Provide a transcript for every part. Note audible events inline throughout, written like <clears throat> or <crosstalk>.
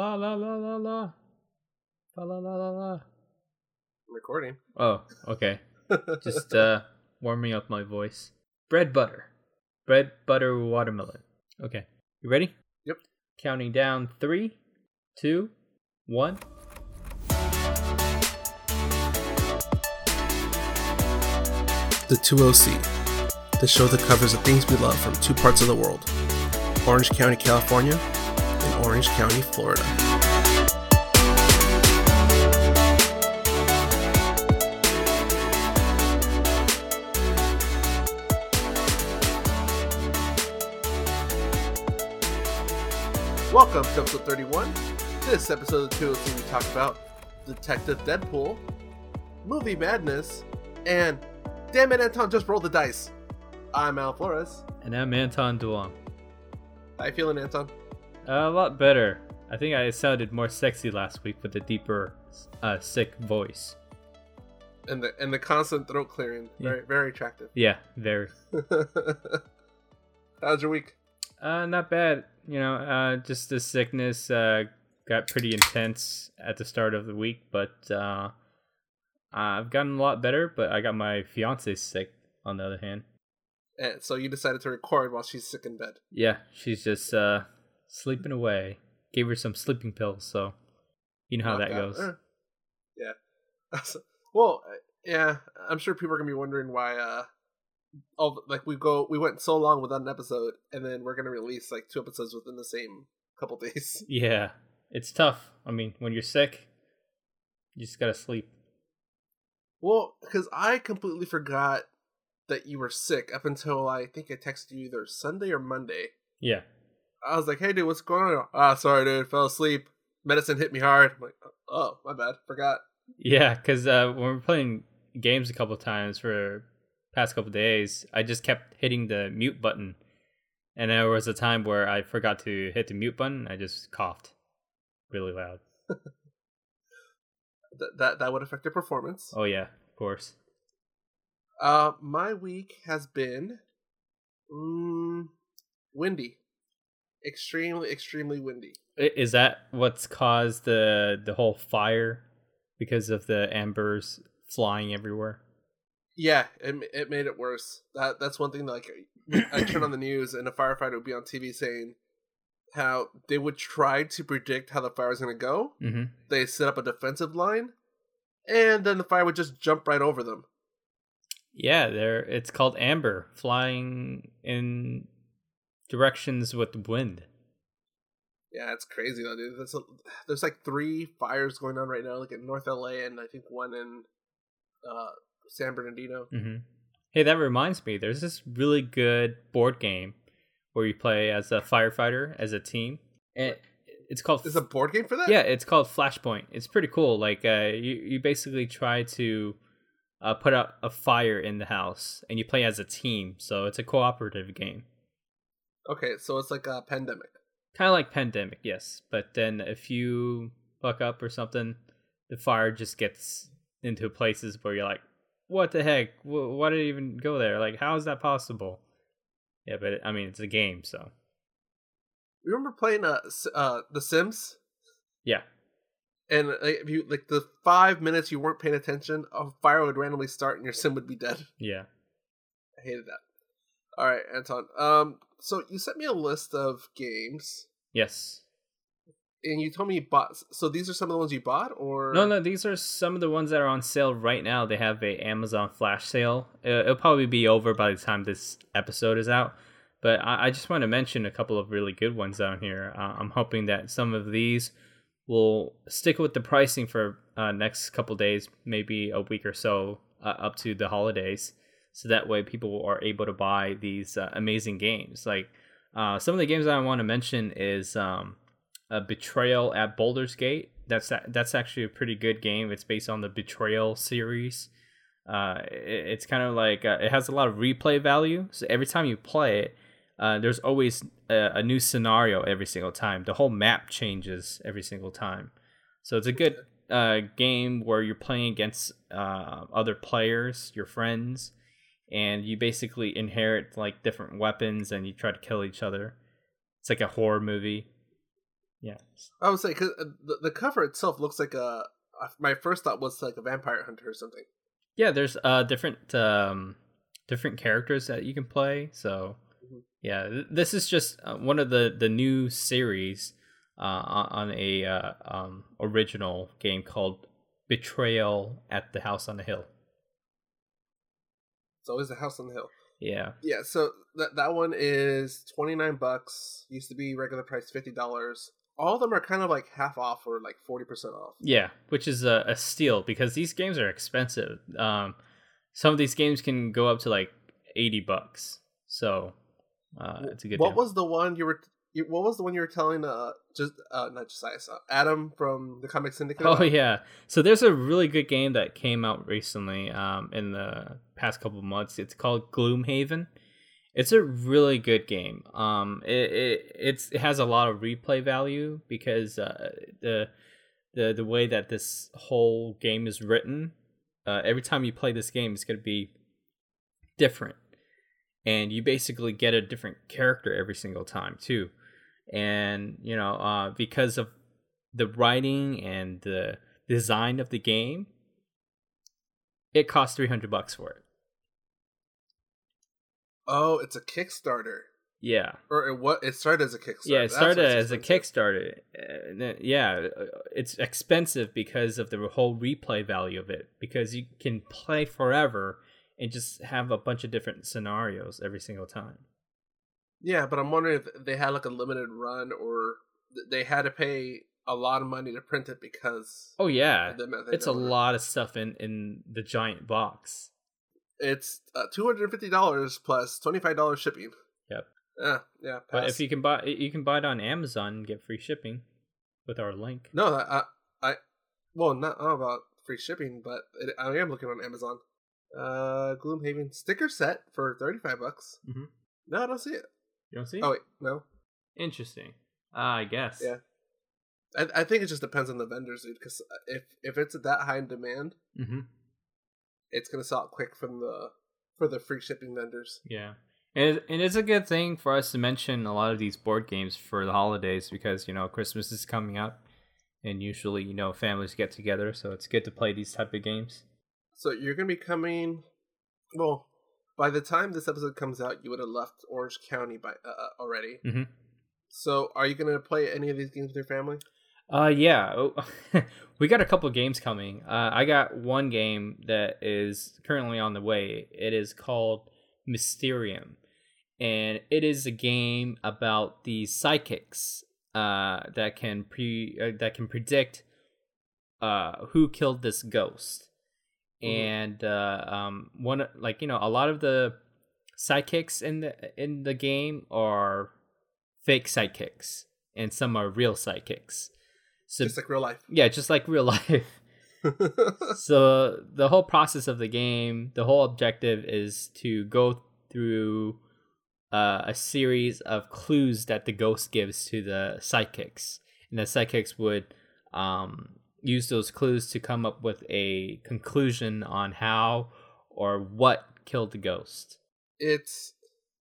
La la la la la. La la la la la. I'm recording. Oh, okay. <laughs> Just uh warming up my voice. Bread butter. Bread butter watermelon. Okay. You ready? Yep. Counting down three, two, one. The 2OC, the show that covers the things we love from two parts of the world Orange County, California, and Orange County, Florida. Welcome to episode 31. This episode of the 2OC we talk about Detective Deadpool, Movie Madness, and Damn it, Anton just rolled the dice. I'm Al Flores. And I'm Anton Duong. How you feeling, Anton? A lot better. I think I sounded more sexy last week with a deeper, uh, sick voice. And the and the constant throat clearing, Yeah. very very attractive. Yeah, very. <laughs> How's your week? Uh, not bad. You know, uh, just the sickness uh, got pretty intense at the start of the week, but uh, I've gotten a lot better. But I got my fiance sick. On the other hand, And so you decided to record while she's sick in bed. yeah, she's just uh, sleeping away. Gave her some sleeping pills, so you know how that goes. Yeah. <laughs> well, uh, yeah. I'm sure people are gonna be wondering why. uh all like we go, we went so long without an episode, and then we're gonna release like two episodes within the same couple <laughs> days. Yeah, it's tough. I mean, when you're sick, you just gotta sleep. Well, because I completely forgot that you were sick up until I think I texted you either Sunday or Monday. Yeah, I was like, "Hey, dude, what's going on?" Ah, sorry, dude, fell asleep. Medicine hit me hard. I'm like, oh, my bad, forgot. yeah, because uh, when we're playing games a couple times for past couple days, I just kept hitting the mute button, and there was a time where I forgot to hit the mute button. I just coughed really loud. <laughs> That that that would affect your performance. Oh yeah, of course. Uh, my week has been mm, windy, extremely, extremely windy. Is that what's caused the the whole fire because of the embers flying everywhere? Yeah, it it made it worse. That that's one thing. That, like, I turn on the <coughs> news and a firefighter would be on TV saying how they would try to predict how the fire is going to go. Mm-hmm. They set up a defensive line, and then the fire would just jump right over them. Yeah, there. It's called amber, flying in directions with the wind. Yeah, it's crazy though, dude. There's, a, there's like three fires going on right now, like in North LA, and I think one in uh, San Bernardino. hmm Hey, that reminds me. There's this really good board game where you play as a firefighter as a team. And it's called. Is a board game for that? yeah, it's called Flashpoint. It's pretty cool. Like, uh, you you basically try to uh, put out a fire in the house, and you play as a team. So it's a cooperative game. Okay, so it's like a pandemic. kind of like pandemic yes but then if you fuck up or something the fire just gets into places where you're like what the heck why did it even go there like how is that possible yeah but i mean it's a game so Remember playing uh, uh The Sims? yeah And like, if you like the five minutes you weren't paying attention, a fire would randomly start and your sim would be dead. yeah I hated that. All right, Anton. Um, so you sent me a list of games, yes. And you told me you bought. So these are some of the ones you bought, or? No no these are some of the ones that are on sale right now. They have a amazon flash sale. Uh, it'll probably be over by the time this episode is out. But i, I just want to mention a couple of really good ones down here. Uh, i'm hoping that some of these will stick with the pricing for uh, next couple days maybe a week or so uh, up to the holidays so that way people are able to buy these uh, amazing games like uh, some of the games that i want to mention is um, a Betrayal at Baldur's Gate. That's that's actually a pretty good game. It's based on the Betrayal series. Uh, it, it's kind of like uh, it has a lot of replay value. So every time you play it, uh, there's always a, a new scenario every single time. The whole map changes every single time. So it's a good uh, game where you're playing against uh, other players, your friends, and you basically inherit like different weapons and you try to kill each other. It's like a horror movie. Yeah. I would say because the, the cover itself looks like a. My first thought was like a vampire hunter or something. Yeah, there's uh different um different characters that you can play. So Mhm. yeah, th- this is just uh, one of the the new series uh on on a uh, um original game called Betrayal at the House on the Hill. It's always a house on the hill. Yeah. Yeah, so that that one is twenty nine bucks. Used to be regular price fifty dollars. All of them are kind of like half off or like forty percent off. Yeah, which is a, a steal because these games are expensive. Um, some of these games can go up to like eighty bucks, so uh, it's a good. What deal. was the one you were? You, what was the one you were telling? Uh, just uh, not just uh, Adam from the Comic Syndicate. Oh about? yeah, so there's a really good game that came out recently, um, in the past couple months. It's called Gloomhaven. It's a really good game. Um, it, it it's it has a lot of replay value because uh, the the the way that this whole game is written, uh, every time you play this game, it's gonna be different, and you basically get a different character every single time too. And you know, uh, because of the writing and the design of the game, it costs three hundred bucks for it. Oh, it's a Kickstarter, Yeah, or it, what? It started as a Kickstarter. yeah. It started as a. Kickstarter. Uh, yeah, it's expensive because of the whole replay value of it. Because you can play forever and just have a bunch of different scenarios every single time. Yeah, but I'm wondering if they had like a limited run, or they had to pay a lot of money to print it because Oh yeah, it's a lot of stuff in in the giant box. It's uh, two hundred and fifty dollars plus twenty five dollars shipping. Yep. Yeah, yeah. But if you can buy, you can buy it on Amazon and get free shipping with our link. no, I, I, well, not about free shipping, but it, I am looking on Amazon. Uh, Gloomhaven sticker set for thirty five bucks. Mhm. No, I don't see it. You don't see? Oh wait, no. interesting. Uh, I guess. Yeah. I, I think it just depends on the vendors, dude. Because if if it's that high in demand, Mm-hmm. it's gonna sell out quick from the for the free shipping vendors. Yeah. And and it's a good thing for us to mention a lot of these board games for the holidays because you know Christmas is coming up, and usually you know families get together, so it's good to play these type of games. So you're gonna be coming. Well, by the time this episode comes out, you would have left Orange County by uh, uh, already. Mhm. So are you gonna play any of these games with your family? Uh, yeah, Oh, <laughs> we got a couple games coming. Uh, I got one game that is currently on the way. It is called Mysterium, and it is a game about the psychics uh, that can pre uh, that can predict uh, who killed this ghost. Mhm. And uh, um, one like you know a lot of the sidekicks in the in the game are fake sidekicks, and some are real sidekicks. So Just like real life. yeah, just like real <laughs> life. <laughs> so the whole process of the game, the whole objective is to go through uh, a series of clues that the ghost gives to the psychics, and the psychics would um, use those clues to come up with a conclusion on how or what killed the ghost. it's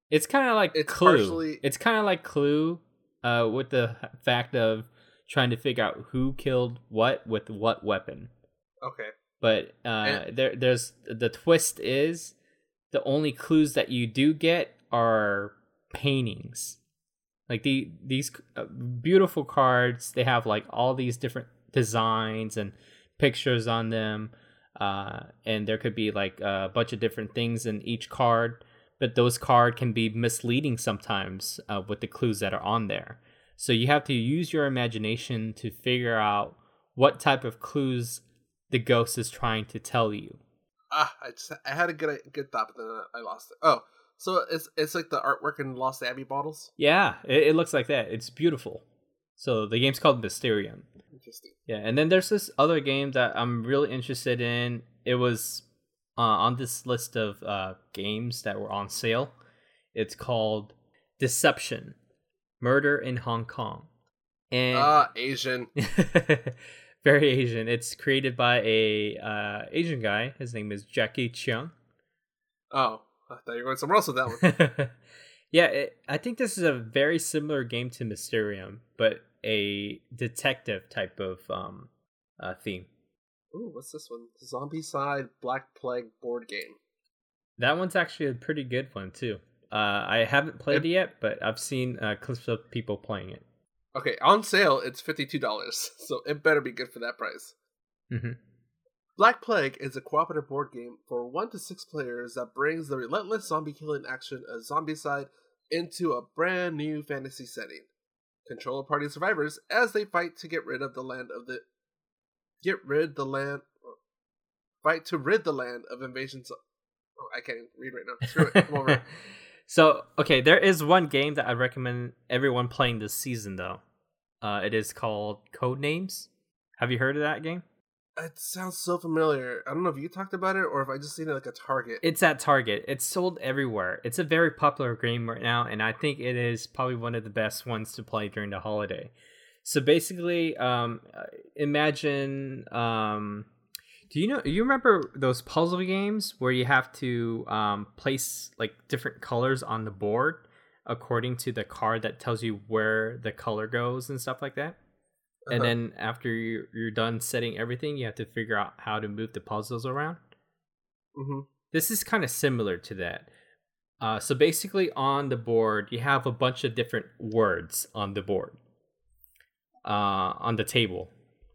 It's kind of like It's Clue. partially- It's kind of like Clue, uh, with the fact of trying to figure out who killed what with what weapon. okay. But uh, And- there, there's the twist is the only clues that you do get are paintings. Like the these uh, beautiful cards, they have like all these different designs and pictures on them, uh, and there could be like a bunch of different things in each card. But those card can be misleading sometimes uh, with the clues that are on there. So you have to use your imagination to figure out what type of clues the ghost is trying to tell you. Ah, I just I had a good good thought, but then I lost it. Oh, so it's it's like the artwork in Lost Abbey bottles. Yeah, it, it looks like that. It's beautiful. So the game's called Mysterium. Interesting. Yeah, and then there's this other game that I'm really interested in. It was uh, on this list of uh, games that were on sale. It's called Deception: Murder in Hong Kong. And Ah, Asian. <laughs> very Asian. It's created by a uh, Asian guy. His name is Jackie Cheung. Oh, I thought you were going somewhere else with that one. <laughs> yeah, it, I think this is a very similar game to Mysterium, but a detective type of um uh, theme. Ooh, what's this one? Zombicide Black Plague board game. That one's actually a pretty good one too. Uh, I haven't played it yet, but I've seen uh, clips of people playing it. Okay, on sale it's fifty two dollars, <laughs> so it better be good for that price. Mm-hmm. Black Plague is a cooperative board game for one to six players that brings the relentless zombie killing action of Zombicide into a brand new fantasy setting. Control a party of survivors as they fight to get rid of the land of the get rid the land fight to rid the land of invasions. Oh, I can't read right now. Screw it. Over. <laughs> so okay, there is one game that I recommend everyone playing this season though. Uh, it is called Code Names. Have you heard of that game? It sounds so familiar. I don't know if you talked about it or if I just seen it like a Target. It's at Target. It's sold everywhere. It's a very popular game right now, and I think it is probably one of the best ones to play during the holiday. So basically, um, imagine. Um, do you know? You remember those puzzle games where you have to um, place like different colors on the board according to the card that tells you where the color goes and stuff like that? Uh-huh. and then after you're, you're done setting everything you have to figure out how to move the puzzles around mm-hmm. this is kind of similar to that uh, so basically on the board you have a bunch of different words on the board uh, on the table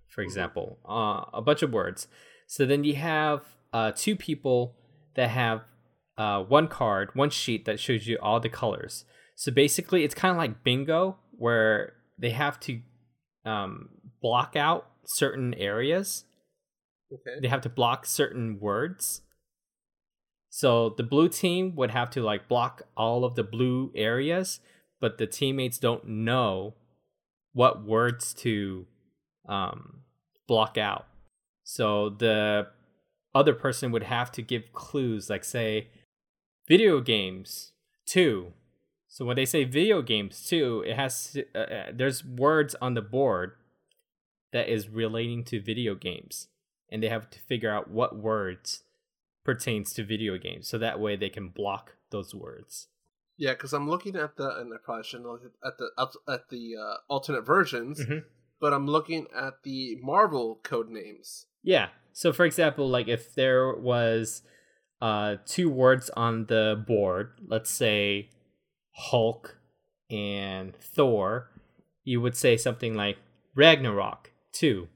for mm-hmm. example uh, a bunch of words so then you have uh, two people that have uh, one card one sheet that shows you all the colors so basically it's kind of like bingo where they have to um, block out certain areas. Okay. They have to block certain words. So the blue team would have to like block all of the blue areas, but the teammates don't know what words to um, block out. So the other person would have to give clues, like say, video games two so when they say video games too, it has uh, uh, there's words on the board that is relating to video games, and they have to figure out what words pertains to video games, so that way they can block those words. Yeah, because I'm looking at the, and I probably shouldn't look at the at the uh, alternate versions, mm-hmm. but I'm looking at the Marvel code names. Yeah. So for example, like if there was uh, two words on the board, let's say Hulk and Thor, you would say something like Ragnarok 2.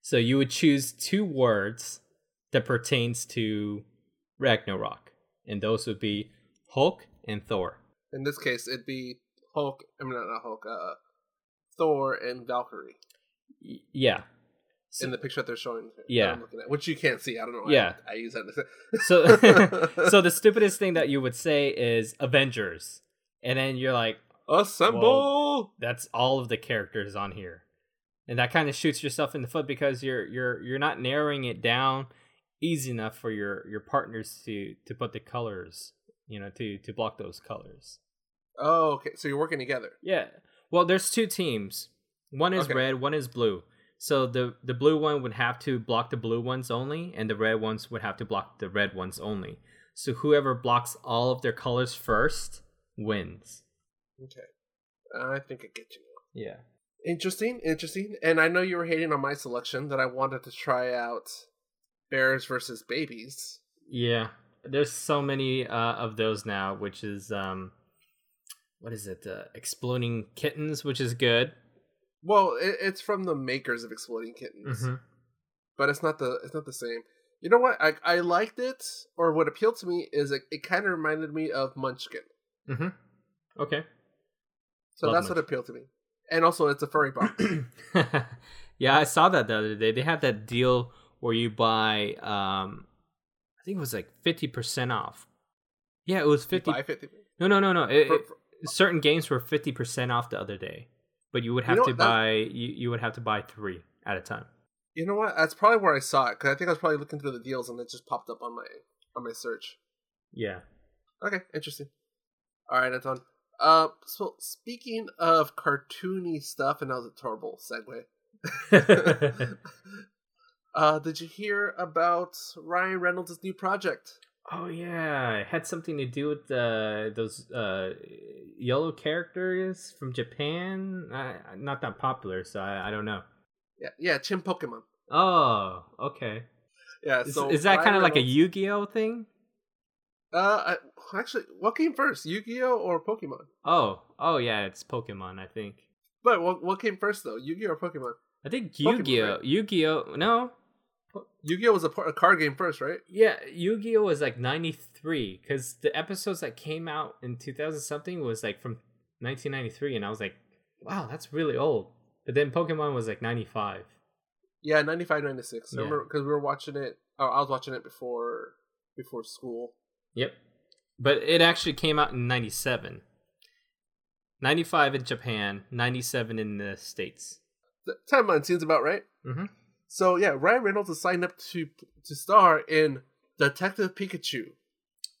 So you would choose two words that pertains to Ragnarok, and those would be Hulk and Thor. In this case, it'd be Hulk. I mean, not Hulk. Uh, Thor and Valkyrie. Yeah. In the picture that they're showing, yeah, at, which you can't see. I don't know. Yeah, I, I use that. so, <laughs> so the <laughs> stupidest thing that you would say is Avengers, and then you're like, assemble. That's all of the characters on here, and that kind of shoots yourself in the foot because you're you're you're not narrowing it down easy enough for your your partners to to put the colors, you know, to to block those colors. Oh, okay. So you're working together. Yeah. Well, there's two teams. One is okay. red, one is blue. So the the blue one would have to block the blue ones only, and the red ones would have to block the red ones only. So whoever blocks all of their colors first wins. Okay, I think I get you. Yeah. Interesting, interesting. And I know you were hating on my selection that I wanted to try out bears versus babies. Yeah, there's so many uh, of those now, which is um, what is it? Uh, exploding kittens, which is good. Well, it, it's from the makers of Exploding Kittens, mm-hmm. but it's not the it's not the same. You know what? I I liked it, or what appealed to me is it, it kind of reminded me of Munchkin. Mm-hmm. Okay. So Love that's Munchkin. what appealed to me, and also it's a furry box. <clears throat> yeah, I saw that the other day. They have that deal where you buy, um, I think it was like fifty percent off. Yeah, it was 50 50 No, no, no, no. It, for, for, certain games were fifty percent off the other day but you would have you know, to buy you, you would have to buy three at a time. You know what? That's probably where I saw it because I think I was probably looking through the deals and it just popped up on my on my search. Yeah. Okay, interesting. All right, Anton. Uh, so speaking of cartoony stuff, and that was a terrible segue. <laughs> <laughs> uh, did you hear about Ryan Reynolds' new project? Oh yeah, it had something to do with uh, those uh, yellow characters from Japan. Uh, not that popular, so I, I don't know. Yeah, yeah, Chin Pokemon. Oh, okay. Yeah, Is, so is that kind of like a Yu-Gi-Oh thing? Uh, I, actually, what came first, Yu-Gi-Oh or Pokemon? Oh, oh yeah, it's Pokemon. I think. But what what came first though, Yu-Gi-Oh or Pokemon? I think Yu-Gi-Oh. right? Yu-Gi-Oh. No, Yu-Gi-Oh was a, par- a card game first, right? Yeah, Yu-Gi-Oh was like 93 cuz the episodes that came out in 2000 something was like from 1993 and I was like, "Wow, that's really old." But then Pokemon was like 95. Yeah, 95, 96. Yeah. Remember because we were watching it. Oh, I was watching it before before school. Yep. But it actually came out in 97. 95 in Japan, 97 in the States. The timeline seems about right. Mhm. So yeah, Ryan Reynolds is signed up to to star in Detective Pikachu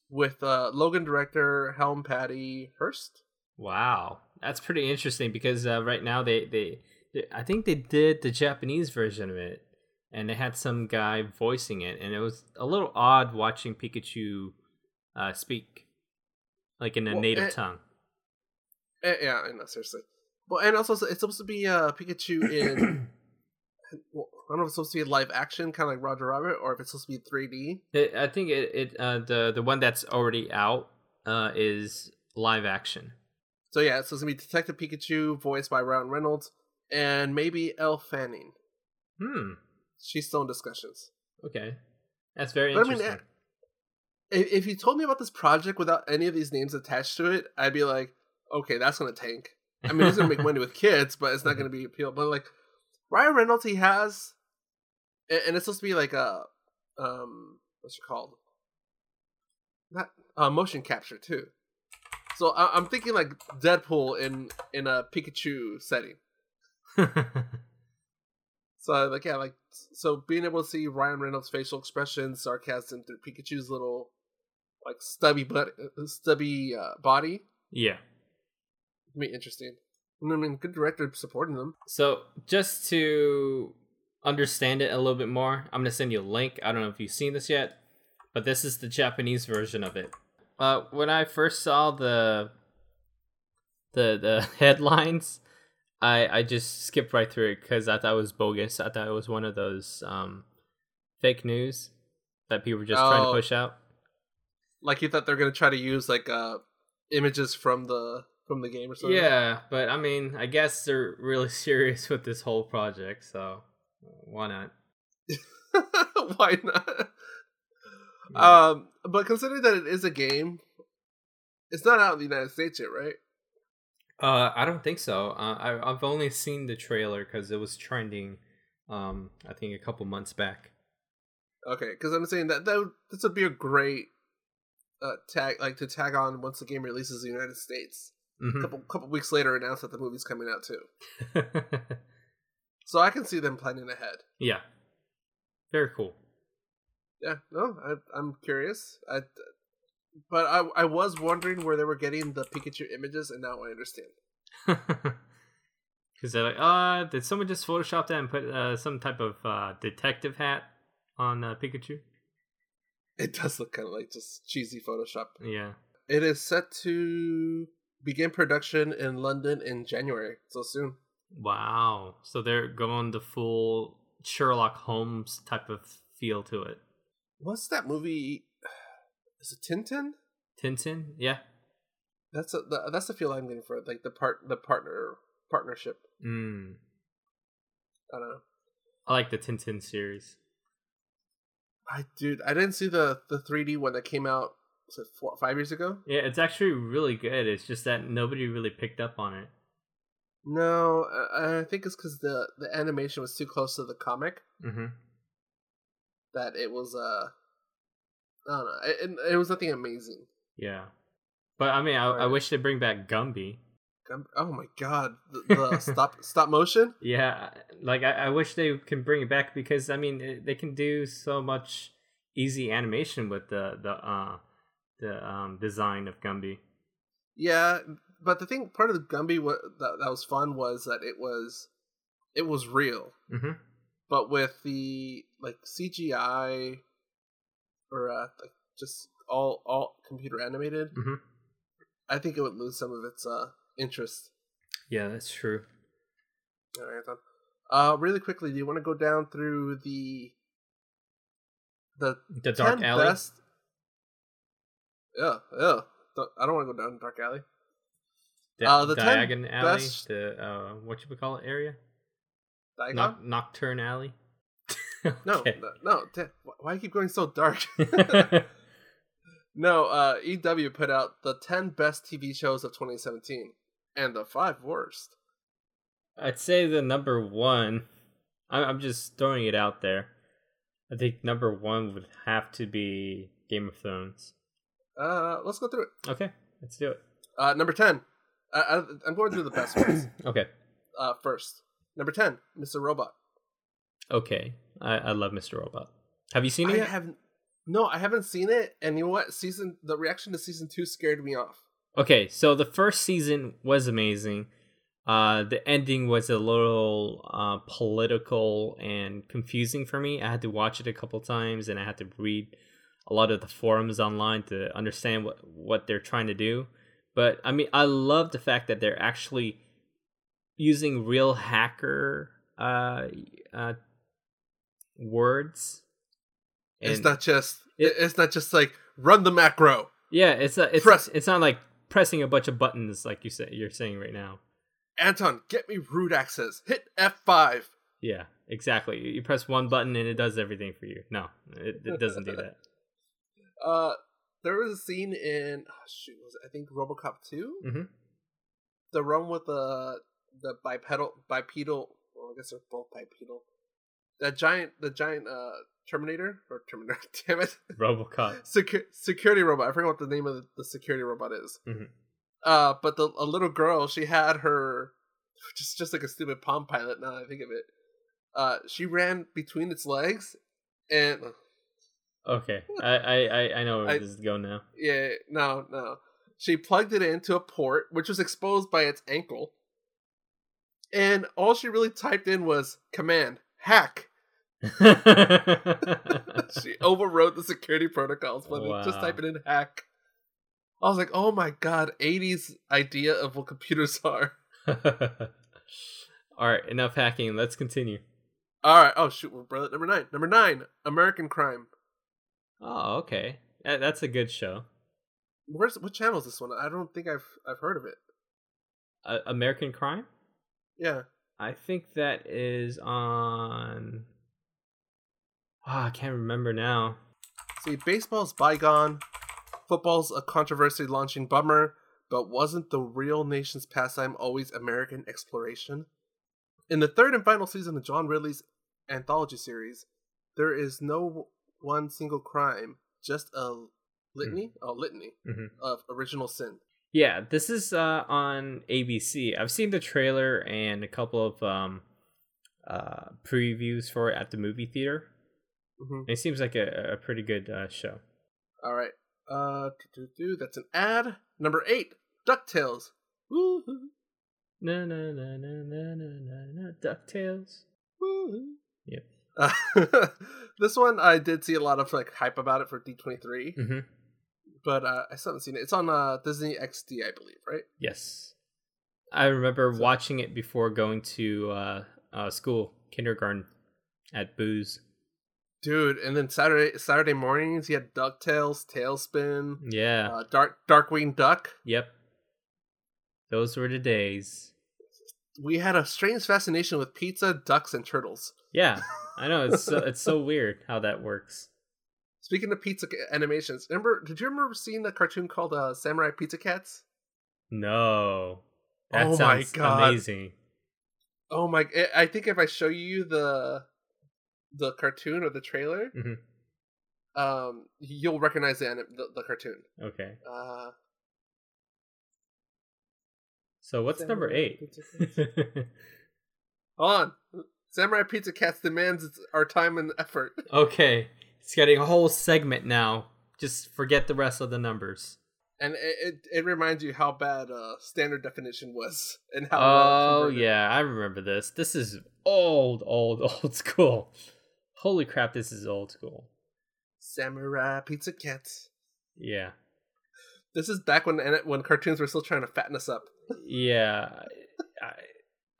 with uh, Logan director Helm Patty Hurst. Wow. That's pretty interesting because uh, right now they, they they I think they did the Japanese version of it and they had some guy voicing it and it was a little odd watching Pikachu uh, speak like in a Well, native eh, tongue. Eh, yeah, I know, seriously. Well, and also it's supposed to be uh, Pikachu in. <coughs> well, I don't know if it's supposed to be live action, kind of like Roger Rabbit, or if it's supposed to be 3D. It, I think it, it uh, the the one that's already out uh, is live action. So yeah, so it's supposed to be Detective Pikachu, voiced by Ryan Reynolds, and maybe Elle Fanning. Hmm. She's still in discussions. Okay. That's very But I mean, interesting. If, if you told me about this project without any of these names attached to it, I'd be like, okay, that's gonna tank. I mean, it's gonna make money <laughs> with kids, but it's not gonna be appeal. But like Ryan Reynolds, he has, and it's supposed to be like a, um, what's it called? Not uh, motion capture too. So I, I'm thinking like Deadpool in in a Pikachu setting. <laughs> So like yeah, like so being able to see Ryan Reynolds' facial expressions, sarcasm through Pikachu's little like stubby butt, uh, stubby uh, body, yeah. be interesting. And I mean, good director supporting them. So just to understand it a little bit more, I'm gonna send you a link. I don't know if you've seen this yet, but this is the Japanese version of it. Uh, when I first saw the the the <laughs> headlines, I I just skipped right through it because I thought it was bogus. I thought it was one of those um, fake news that people were just trying to Oh. push out. Like you thought they're gonna try to use like uh images from the from the game or something. Yeah, but I mean, I guess they're really <laughs> serious with this whole project, so why not? <laughs> Why not? Yeah. Um, but considering that it is a game, it's not out in the United States yet, right? Uh, I don't think so. Uh, I, I've only seen the trailer because it was trending. Um, I think a couple months back. Okay, because I'm saying that that would, this would be a great uh, tag, like to tag on once the game releases in the United States. A Mhm. couple couple weeks later, announce that the movie's coming out too. <laughs> So I can see them planning ahead. yeah, very cool. Yeah, no, I, I'm curious. I, but I I was wondering where they were getting the Pikachu images, and now I understand. <laughs> Because they're like, uh, did someone just Photoshop that and put uh, some type of uh, detective hat on uh, Pikachu? It does look kind of like just cheesy Photoshop. Yeah. It is set to begin production in London in January, so soon. Wow. So they're going the full Sherlock Holmes type of feel to it. What's that movie? Is it Tintin? Tintin? Yeah. That's a, the, that's the feel I'm getting for it, like the part the partner partnership. Mm. I don't know. I like the Tintin series. I dude, I didn't see the the 3D one that came out was it four, five years ago. Yeah, it's actually really good. It's just that nobody really picked up on it. No, I, I think it's because the the animation was too close to the comic Mm-hmm. that it was uh I don't know. It, it, it was nothing amazing. Yeah. But I mean, I, I wish they bring back Gumby. Gum- Oh my god, the, the <laughs> stop stop motion. Yeah, like I, I wish they can bring it back because I mean they can do so much easy animation with the the uh the um design of Gumby. Yeah, but the thing, part of the Gumby wa- that that was fun was that it was it was real, Mm-hmm. but with the like CGI or uh, like just all all computer animated, Mhm. I think it would lose some of its uh interest. Yeah, that's true. All right, Anton. Uh, really quickly, do you want to go down through the the The Dark Alley. best? Yeah, yeah. I don't want to go down Dark Alley. The uh, the 10 Diagon Alley. best- The uh, what you would call it area? Diagon? Noc- Knockturn Alley. <laughs> No, Okay. no, no. wh- Why do you keep going so dark? <laughs> <laughs> no, uh, EW put out the 10 best TV shows of 2017 and the 5 worst. I'd say the number one. I'm, I'm just throwing it out there. I think number one would have to be Game of Thrones. Uh, let's go through it. Okay, let's do it. Uh, number 10. I, I'm going through the best ones <clears throat> Okay, uh, first. Number 10, Mr. Robot. okay. I, I love Mr. Robot. Have you seen it I yet? haven't. No, I haven't seen it, and you know what? Season the reaction to season two scared me off. Okay, so the first season was amazing. Uh, the ending was a little uh, political and confusing for me. I had to watch it a couple times, and I had to read a lot of the forums online to understand what what they're trying to do. But I mean, I love the fact that they're actually using real hacker uh, uh, words. it's not just. it- it's not just like run the macro. yeah, it's a, it's Press- it's not like pressing a bunch of buttons like you say you're saying right now. Anton, get me root access. Hit F five. Yeah, exactly. You you press one button and it does everything for you. No, it, it doesn't do that. <laughs> Uh, there was a scene in oh, shoot, was it, I think RoboCop 2 Mhm. The run with the the bipedal bipedal. Well, I guess they're both bipedal. That giant, the giant uh Terminator or Terminator. <laughs> Damn it, RoboCop. Secu- security robot. I forget what the name of the, the security robot is. Mhm. Uh, but the a little girl, she had her <laughs> just just like a stupid Palm Pilot. Now that I think of it, uh, she ran between its legs, and Okay, <laughs> I I I- know where I- this is going now. yeah, no, no, she plugged it into a port which was exposed by its ankle, and all she really typed in was command hack. <laughs> she <laughs> overrode the security protocols by just Wow. typing in hack. I was like, oh my god, 80s idea of what computers are. All right, enough hacking. Let's continue. All right. Oh shoot, we're brother number nine. Number nine, American Crime. Oh, okay. That's a good show. Where's what channel is this one? I don't think I've I've heard of it. Uh, American Crime. Yeah. I think that is on. Ah, I can't remember now. See, baseball's bygone. Football's a controversy launching bummer, but wasn't the real nation's pastime always American exploration? In the third and final season of John Ridley's anthology series, there is no one single crime, just a litany, a litany Mhm. of original sin. Yeah, this is uh, on ABC. I've seen the trailer and a couple of um, uh, previews for it at the movie theater. hmm It seems like a, a pretty good uh, show. All right. Uh, that's an ad. Number eight, Ducktales. Woo-hoo, Na na na na na na na na Ducktales. woo-hoo. Yep. Uh, <laughs> this one I did see a lot of like hype about it for D23, Mm-hmm. but uh, I still haven't seen it. It's on uh, Disney XD, I believe, right? Yes, I remember So- watching it before going to uh, uh, school, kindergarten, at Booze. Dude, and then Saturday Saturday mornings he had Ducktales, TaleSpin, Yeah. uh, Dark Darkwing Duck. yep. Those were the days. We had a strange fascination with pizza, ducks, and turtles. Yeah, <laughs> I know it's so, it's so weird how that works. Speaking of pizza animations, remember? Did you remember seeing the cartoon called uh, Samurai Pizza Cats? No, that Oh my sounds God. amazing. Oh my! I- I think if I show you the the cartoon or the trailer, Mhm. um, you'll recognize the, anim- the the cartoon. Okay, Uh, so what's number eight? <laughs> Hold on, Samurai Pizza Cats demands its, our time and effort. <laughs> okay, it's getting a whole segment now. Just forget the rest of the numbers. And it, it, it reminds you how bad uh, standard definition was <laughs> and how. Oh yeah, I remember this. This is old, old, <laughs> old school. Holy crap, this is old school. Samurai Pizza Cats. Yeah. This is back when when cartoons were still trying to fatten us up. yeah. I,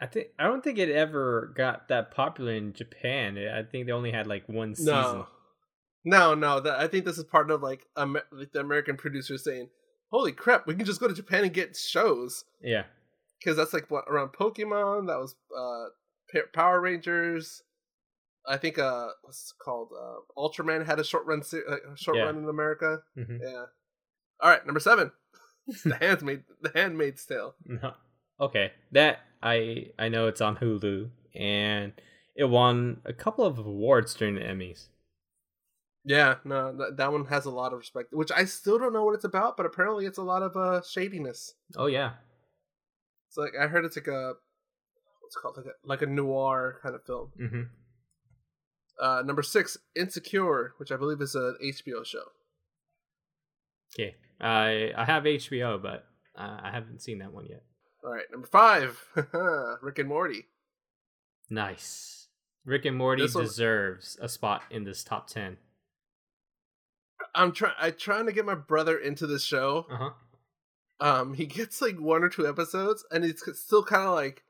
I think I don't think it ever got that popular in Japan. I think they only had like one season. No, no, no. That I think this is part of like, like the American producers saying, "Holy crap, we can just go to Japan and get shows." Yeah, because that's like what around Pokemon. That was uh Power Rangers. I think uh what's it called uh Ultraman had a short run se- uh, short Yeah. run in America. Mhm. Yeah. All right, number seven, <laughs> the Handmaid, the Handmaid's Tale. no. <laughs> Okay, that I I know it's on Hulu and it won a couple of awards during the Emmys. Yeah, no, that, that one has a lot of respect, which I still don't know what it's about, but apparently it's a lot of uh shadiness. Oh yeah, It's like I heard it's like a what's it called like a like a noir kind of film. hmm Uh, number six, Insecure, which I believe is an HBO show. okay. I I have HBO, but uh, I haven't seen that one yet. All right, number five, <laughs> Rick and Morty. Nice. Rick and Morty This one- deserves a spot in this top ten. I'm trying. I'm trying to get my brother into the show. Uh huh. Um, he gets like one or two episodes, and it's still kind of like,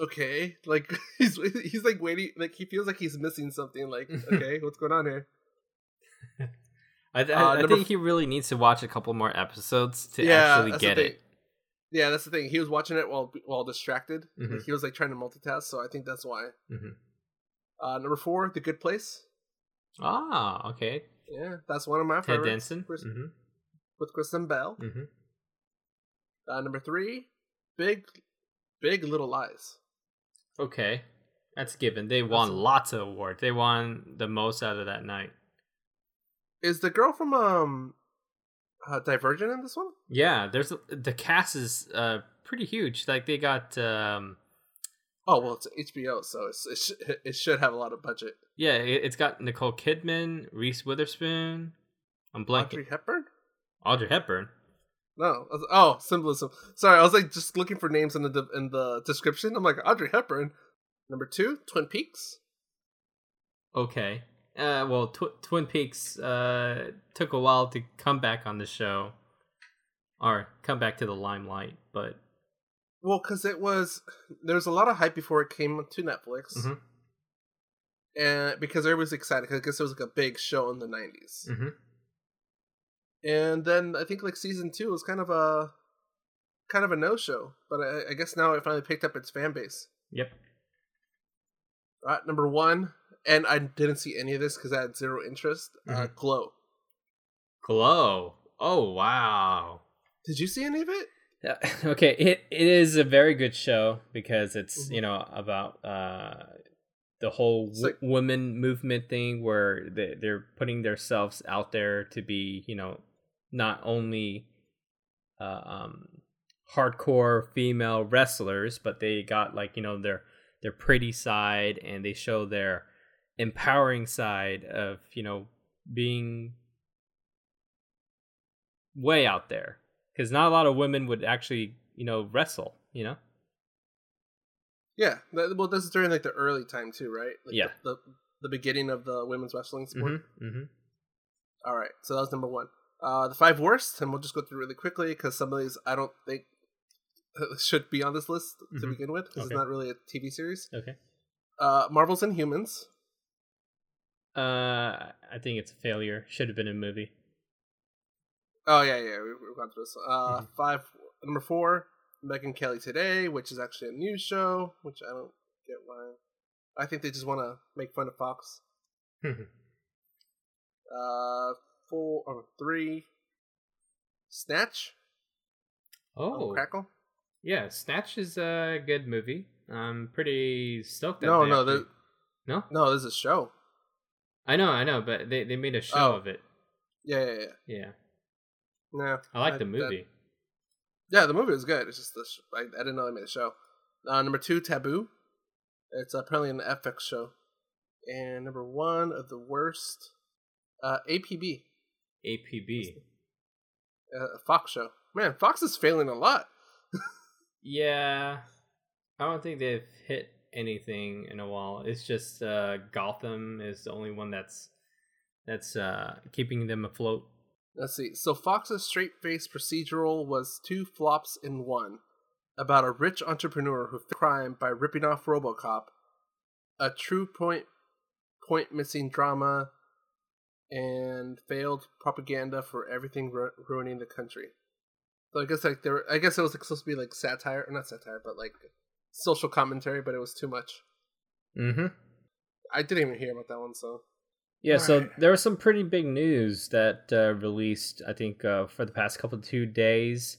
okay, like <laughs> he's he's like waiting, like he feels like he's missing something. Like, <laughs> okay, what's going on here? I, th- Uh, I think he really needs to watch a couple more episodes to Yeah, actually get it. Yeah, that's the thing. He was watching it while while distracted. Mhm. Like, he was like trying to multitask, so I think that's why. Mhm. Uh, number four, The Good Place. Ah, okay. Yeah, that's one of my Ted favorites. Danson. Chris- hmm with Kristen Bell. hmm Uh, number three, Big Big Little Lies. Okay, that's given. They won a- lots of awards. They won the most out of that night. Is the girl from um uh, Divergent in this one? Yeah, there's the cast is uh pretty huge. Like they got um Oh well, it's HBO, so it's, it, sh- it should have a lot of budget. yeah, it, it's got Nicole Kidman, Reese Witherspoon. I'm blanking. Audrey Hepburn? Audrey Hepburn. No. Was- Oh, symbolism. Sorry, I was like just looking for names in the in the description. I'm like Audrey Hepburn. Number two, Twin Peaks. Okay. Uh, well, Tw- Twin Peaks uh, took a while to come back on the show, or come back to the limelight. But Well, because it was there was a lot of hype before it came to Netflix, Mhm. and because everybody's excited, 'cause I guess it was like a big show in the '90s. Mhm. And then I think like season two was kind of a kind of a no show, but I, I guess now it finally picked up its fan base. yep. All right, number one, and I didn't see any of this because I had zero interest. Uh, Mhm. Glow. Glow. Oh wow. Did you see any of it? Yeah, <laughs> okay, it it is a very good show because it's Mhm. you know about uh the whole It's w- like- women movement thing where they they're putting themselves out there to be you know not only uh, um hardcore female wrestlers but they got like you know their their pretty side and they show their empowering side of you know being way out there because not a lot of women would actually you know wrestle you know Yeah. That, well, this is during like the early time too, right? Like Yeah. The, the the beginning of the women's wrestling sport. mm-hmm, mm-hmm. All right, so that was number one. Uh, the five worst, and we'll just go through really quickly because some of these I don't think <laughs> should be on this list to Mhm. begin with because Okay. it's not really a TV series. okay Uh, Marvel's Inhumans. Uh i think it's a failure should have been a movie Oh yeah, yeah, we, we've gone through this. Uh, Mhm. five. Number four, Megyn Kelly Today, which is actually a news show, which I don't get why. I think they just want to make fun of Fox. <laughs> Uh, four or three. Snatch. oh Crackle. yeah snatch is a good movie i'm pretty stoked No, no, actually- no No, this is a show. I know i know but they, they made a show Oh. of it Yeah, yeah, yeah. yeah Nah, i like I- the that- movie Yeah, the movie was good. It's just the sh- I, I didn't know they made a show. Uh, number two, Taboo. It's apparently an FX show. And number one of the worst, uh, APB, apb uh, Fox show. Man, Fox is failing a lot. <laughs> yeah i don't think they've hit anything in a while it's just uh gotham is the only one that's that's uh, keeping them afloat. Let's see. So Fox's straight-faced procedural was two flops in one, about a rich entrepreneur who crime by ripping off RoboCop, a true point point missing drama, and failed propaganda for everything ru- ruining the country. So I guess like there, I guess it was like, supposed to be like satire, or not satire, but like social commentary, but it was too much. Mm-hmm. I didn't even hear about that one, so Yeah, so Alright. there was some pretty big news that uh, released, I think, uh, for the past couple of two days.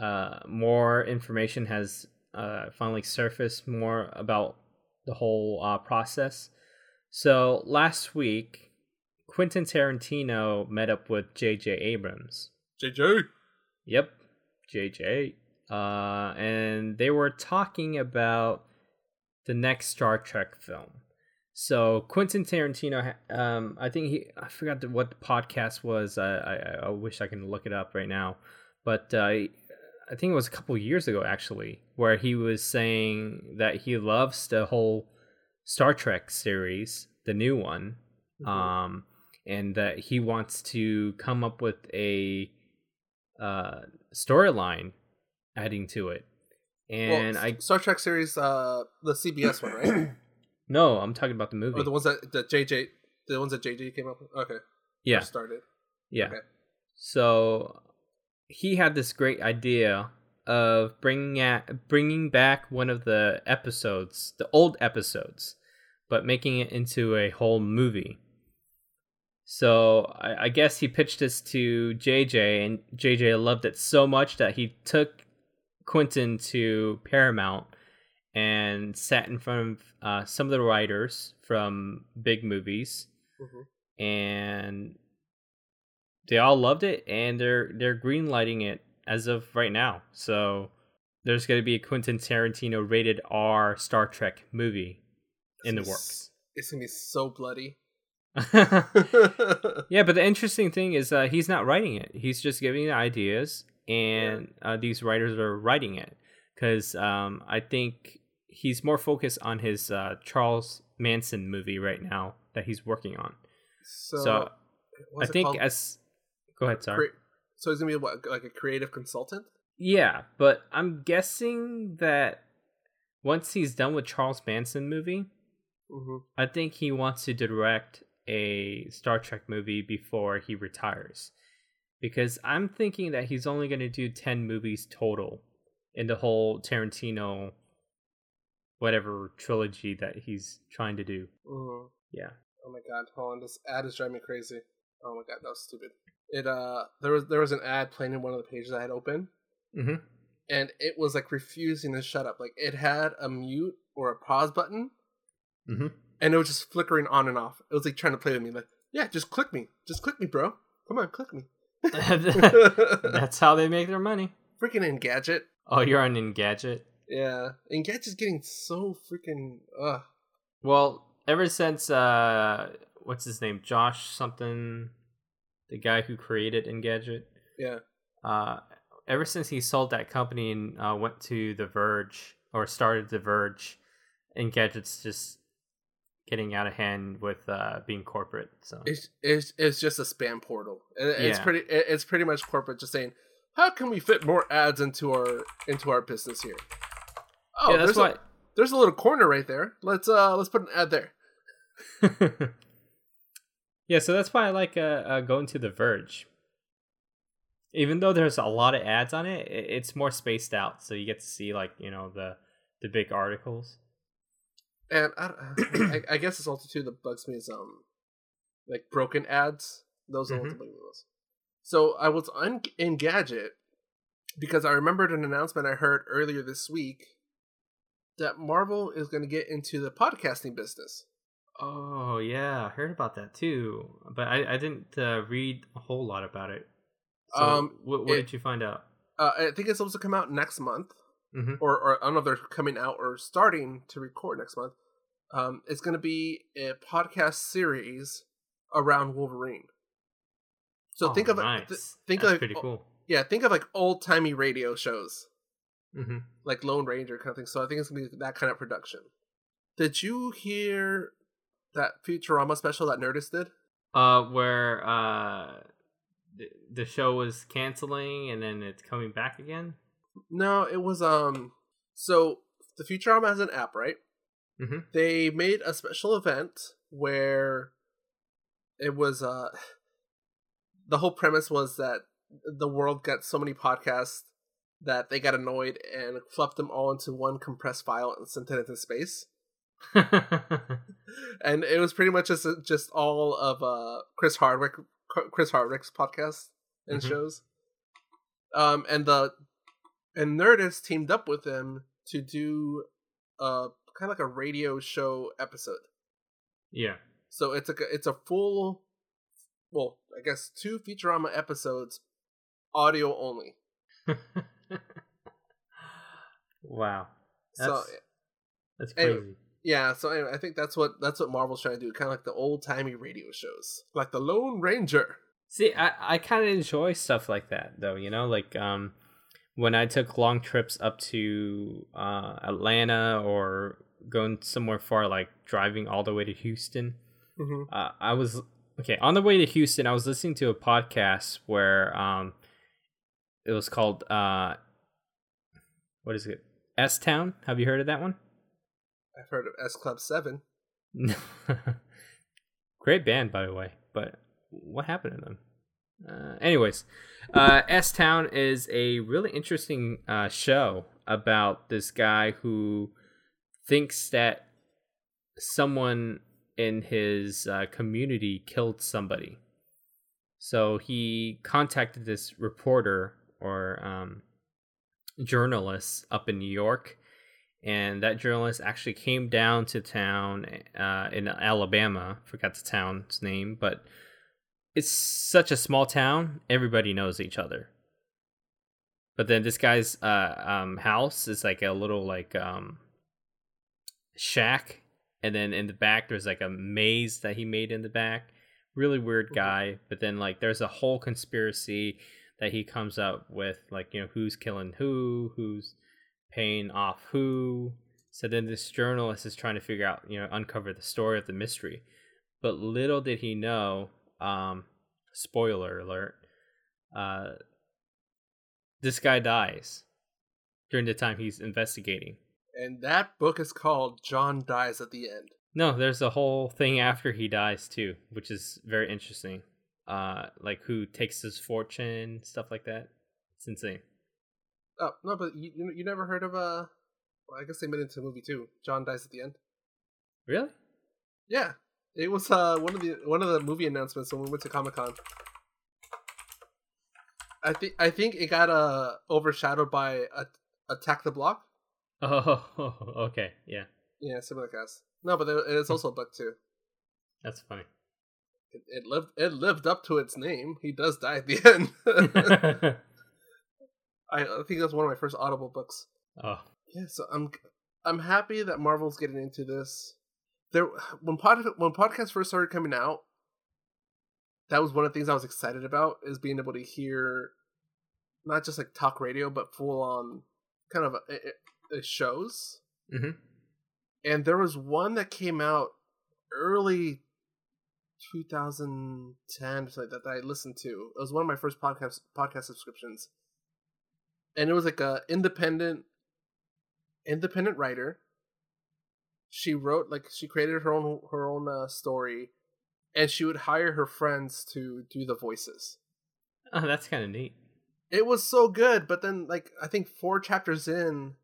Uh, more information has uh, finally surfaced more about the whole uh, process. So last week, Quentin Tarantino met up with J.J. Abrams. JJ. Yep, JJ. Uh, and they were talking about the next Star Trek film. So Quentin Tarantino, um, I think he, I forgot what the podcast was. I, I, I wish I can look it up right now, but uh, I think it was a couple years ago actually, where he was saying that he loves the whole Star Trek series, the new one, Mhm. um, and that he wants to come up with a uh, storyline adding to it. And well, I Star Trek series, uh, the CBS one, right? <coughs> no, I'm talking about the movie. or the ones that that JJ, the ones that JJ came up with. Okay, or yeah, started. yeah. okay. So he had this great idea of bringing at bringing back one of the episodes, the old episodes, but making it into a whole movie. So I, I guess he pitched this to JJ, and JJ loved it so much that he took Quentin to Paramount and sat in front of uh, some of the writers from big movies, Mhm. and they all loved it, and they're they're greenlighting it as of right now. So there's going to be a Quentin Tarantino rated R Star Trek movie in the It's gonna be works. It's gonna be so bloody. <laughs> <laughs> yeah, but the interesting thing is uh, he's not writing it. He's just giving the ideas, and uh, these writers are writing it. Because um, I think he's more focused on his uh, Charles Manson movie right now that he's working on. so, So, I think called? as go ahead, sorry. So he's gonna be what, like a creative consultant. Yeah, but I'm guessing that once he's done with Charles Manson movie, Mm-hmm. I think he wants to direct a Star Trek movie before he retires. Because I'm thinking that he's only going to do 10 movies total in the whole Tarantino whatever trilogy that he's trying to do. Mm-hmm. Yeah. Oh my god, hold on, this ad is driving me crazy. Oh my god, that was stupid. It uh, there was there was an ad playing in one of the pages I had open, Mhm. and it was like refusing to shut up. Like it had a mute or a pause button, Mhm. and it was just flickering on and off. It was like trying to play with me, like, yeah, just click me, just click me, bro. Come on, click me. <laughs> <laughs> That's how they make their money. freaking Engadget. Oh, you're on Engadget. Yeah, Engadget's getting so freaking. Ugh. Well, ever since uh what's his name? Josh something the guy who created Engadget. Yeah. uh, ever since he sold that company and uh, went to The Verge or started The Verge, Engadget's just getting out of hand with uh, being corporate. So It's it's it's just a spam portal. It- It's pretty. It's pretty much corporate just saying, how can we fit more ads into our into our business here? Oh, yeah, that's there's a, why. there's a little corner right there. Let's uh let's put an ad there. <laughs> yeah, so that's why I like uh, uh, going to The Verge. Even though there's a lot of ads on it, it's more spaced out, so you get to see like you know the the big articles. And I, I, I guess it's also too that bugs me is um like broken ads. Those are Mhm. bug me was. So I was on Engadget because I remembered an announcement I heard earlier this week that Marvel is going to get into the podcasting business. Oh yeah, I heard about that too, but I, I didn't uh, read a whole lot about it. So Um, what, what it- did you find out? Uh, I think it's supposed to come out next month, Mm-hmm. or, or I don't know if they're coming out or starting to record next month. Um, it's going to be a podcast series around Wolverine. So think of nice. th- think That's of pretty cool. yeah, think of like old timey radio shows, Mm-hmm. like Lone Ranger kind of thing. So I think it's gonna be that kind of production. Did you hear that Futurama special that Nerdist did? Uh, where uh, the, the show was canceling and then it's coming back again. No, it was um. So the Futurama has an app, right? Mhm. They made a special event where it was uh. The whole premise was that the world got so many podcasts that they got annoyed and fluffed them all into one compressed file and sent it into space. <laughs> and it was pretty much just just all of uh Chris Hardwick Chris Hardwick's podcasts and Mhm. shows. Um and the and Nerdist teamed up with them to do uh kind of like a radio show episode. yeah. So it's a it's a full well, I guess two Futurama episodes audio only. <laughs> wow. so That's, that's anyway, crazy. Yeah, so anyway, I think that's what that's what Marvel's trying to do, kind of like the old timey radio shows, like the Lone Ranger. See, I, I kind of enjoy stuff like that, though. You know, like um, when I took long trips up to uh, Atlanta or going somewhere far, like driving all the way to Houston. Mm-hmm. Uh, I was okay on the way to Houston. I was listening to a podcast where um, it was called uh, what is it? S Town. Have you heard of that one? I've heard of S Club Seven. <laughs> Great band, by the way. But what happened to them? Uh, anyways, uh, S Town is a really interesting uh, show about this guy who thinks that someone in his uh, community killed somebody. So he contacted this reporter or um, journalist up in New York and that journalist actually came down to town uh, in Alabama. Forgot the town's name, but it's such a small town. Everybody knows each other. But then this guy's uh, um, house is like a little like um, shack, and then in the back there's like a maze that he made in the back. Really weird guy. But then like there's a whole conspiracy that he comes up with, like you know who's killing who, who's paying off who. So then this journalist is trying to figure out, you know, uncover the story of the mystery. But little did he know, um, spoiler alert, uh, this guy dies during the time he's investigating. And that book is called John Dies at the End. No, there's a whole thing after he dies too, which is very interesting. Uh, like who takes his fortune, stuff like that. It's insane. Oh no, but you you never heard of uh? Well, I guess they made it into a movie too. John Dies at the End. Really? Yeah, it was uh one of the one of the movie announcements when we went to Comic Con. I think I think it got uh overshadowed by uh, Attack the Block. <laughs> Oh, okay, yeah, Yeah, similar cast. No, but it's also a book too. <laughs> that's funny. It, it lived it lived up to its name. He does die at the <laughs> end. I, I think that's one of my first Audible books. oh, Yeah, so I'm I'm happy that Marvel's getting into this. There when pod when podcasts first started coming out, that was one of the things I was excited about is being able to hear not just like talk radio but full on kind of uh, uh, shows. Mhm. And there was one that came out early 2010 something like that, that I listened to. It was one of my first podcast podcast subscriptions. And it was like a independent independent writer. She wrote like she created her own her own uh, story and she would hire her friends to do the voices. oh, that's kind of neat. It was so good, but then like I think 4 chapters in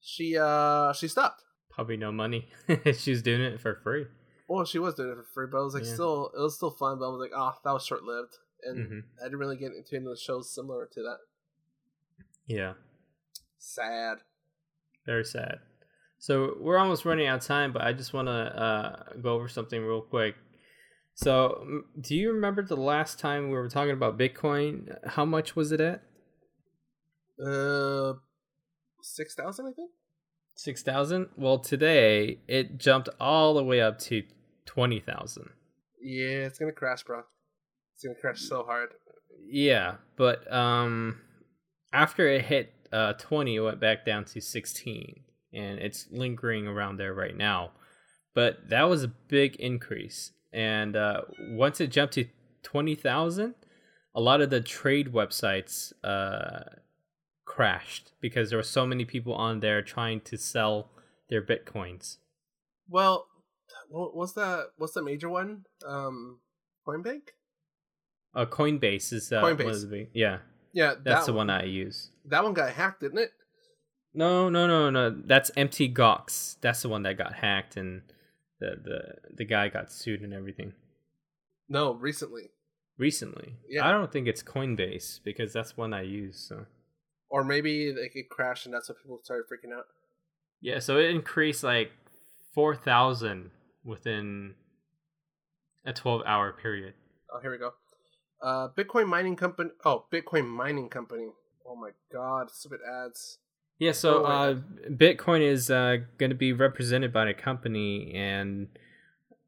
she uh she stopped. Probably no money. <laughs> She's doing it for free. Well, she was doing it for free, but it was like Yeah. still it was still fun. But I was like, oh, that was short lived, and Mhm. I didn't really get into any of the shows similar to that. Yeah, Sad. very sad. So we're almost running out of time, but I just want to uh, go over something real quick. So, do you remember the last time we were talking about Bitcoin? How much was it at? Uh, six thousand, I think. Six thousand. Well, today it jumped all the way up to twenty thousand. Yeah, it's gonna crash, bro. It's gonna crash so hard. Yeah, but um, after it hit uh 20, it went back down to 16, and it's lingering around there right now. But that was a big increase. and uh, once it jumped to twenty thousand, a lot of the trade websites uh, crashed because there were so many people on there trying to sell their bitcoins. Well, what's that? What's the major one? Um, Coinbank. Uh, Coinbase is uh, Coinbase. The, yeah, Yeah, that's that the one I use. That one got hacked, didn't it? No, no, no, no. That's Mt. Gox. That's the one that got hacked and the the the guy got sued and everything No, recently. recently. Yeah. I don't think it's Coinbase because that's one I use. So Or maybe like it crashed and that's what people started freaking out. yeah, so it increased like four thousand within a twelve hour period. Oh, here we go. Uh, Bitcoin mining company. Oh, Bitcoin mining company. Oh my God, stupid ads. Yeah, so uh, Bitcoin is uh, going to be represented by a company, and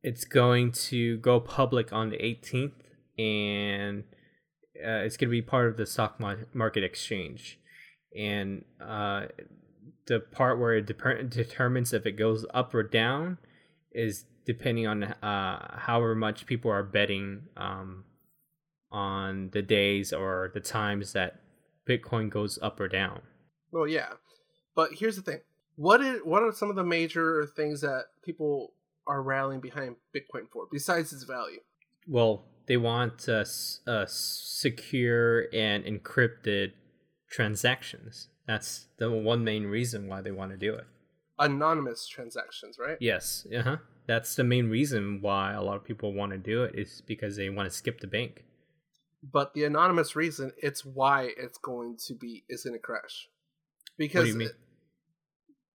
it's going to go public on the 18th, and uh, it's going to be part of the stock market exchange. And uh, the part where it dep- determines if it goes up or down is depending on uh, however much people are betting um, on the days or the times that Bitcoin goes up or down. Well, yeah, but here's the thing. What is what are some of the major things that people are rallying behind Bitcoin for besides its value? Well, they want uh, s- uh, secure and encrypted transactions. That's the one main reason why they want to do it. Anonymous transactions, right? Yes, uh huh. That's the main reason why a lot of people want to do it is because they want to skip the bank. But the anonymous reason, it's why it's going to be is going to crash. Because What do you mean?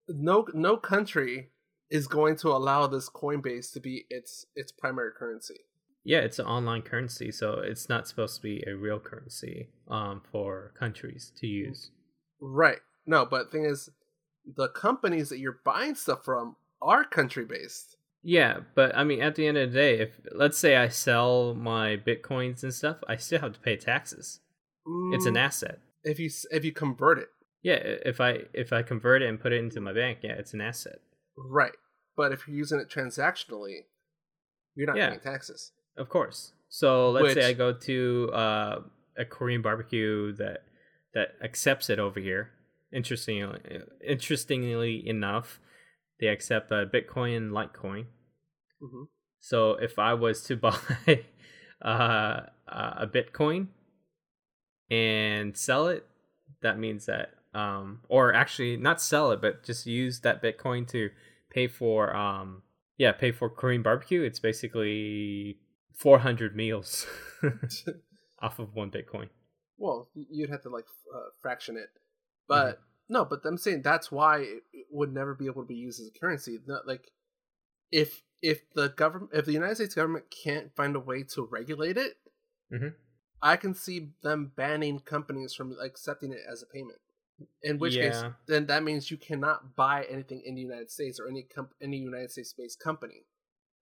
no no country is going to allow this Coinbase to be its its primary currency. Yeah, it's an online currency, so it's not supposed to be a real currency um, for countries to use. Right. No, but thing is, the companies that you're buying stuff from are country based. Yeah, but I mean, at the end of the day, if let's say I sell my bitcoins and stuff, I still have to pay taxes. It's an Mm, asset. if you if you convert it, Yeah, if I if I convert it and put it into my bank, yeah, it's an asset. right. But if you're using it transactionally, you're not Yeah. paying taxes. Of course. So let's say I go to uh, a Korean barbecue that that accepts it over here. Interestingly, interestingly enough, they accept uh, Bitcoin and Litecoin. hmm So if I was to <laughs> buy uh, a Bitcoin and sell it, that means that, um, or actually not sell it, but just use that Bitcoin to pay for, um, yeah, pay for Korean barbecue. It's basically 400 meals <laughs> <laughs> off of one Bitcoin. well, you'd have to like uh, fraction it, Mm-hmm. but no. But I'm saying that's why it, would never be able to be used as a currency. Not like if if the government, if the United States government can't find a way to regulate it, Mhm. I can see them banning companies from accepting it as a payment. In which case, then that means you cannot buy anything in the United States or any comp- any United States based company.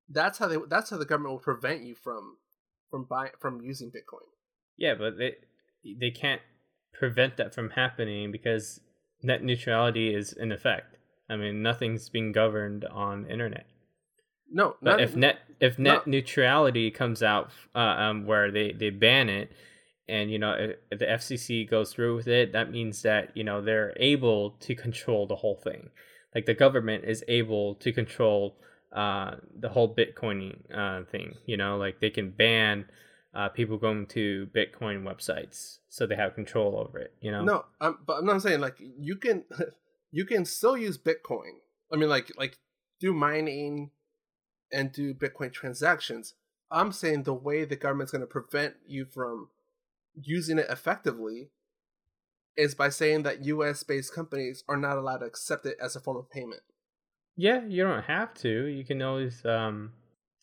That's how they. That's how the government will prevent you from from buying from using Bitcoin. Yeah, but they they can't prevent that from happening because net neutrality is in effect. I mean, nothing's being governed on internet. No, But not, if net if net no. neutrality comes out uh, um, where they they ban it, and you know if, the FCC goes through with it, that means that you know they're able to control the whole thing. Like the government is able to control uh, the whole Bitcoin uh, thing. You know, like they can ban uh, people going to Bitcoin websites, so they have control over it. You know. No, um, but I'm not saying like you can <laughs> you can still use Bitcoin. I mean, like like do mining and do Bitcoin transactions. I'm saying the way the government's going to prevent you from using it effectively is by saying that U.S. based companies are not allowed to accept it as a form of payment. Yeah, you don't have to. You can always um,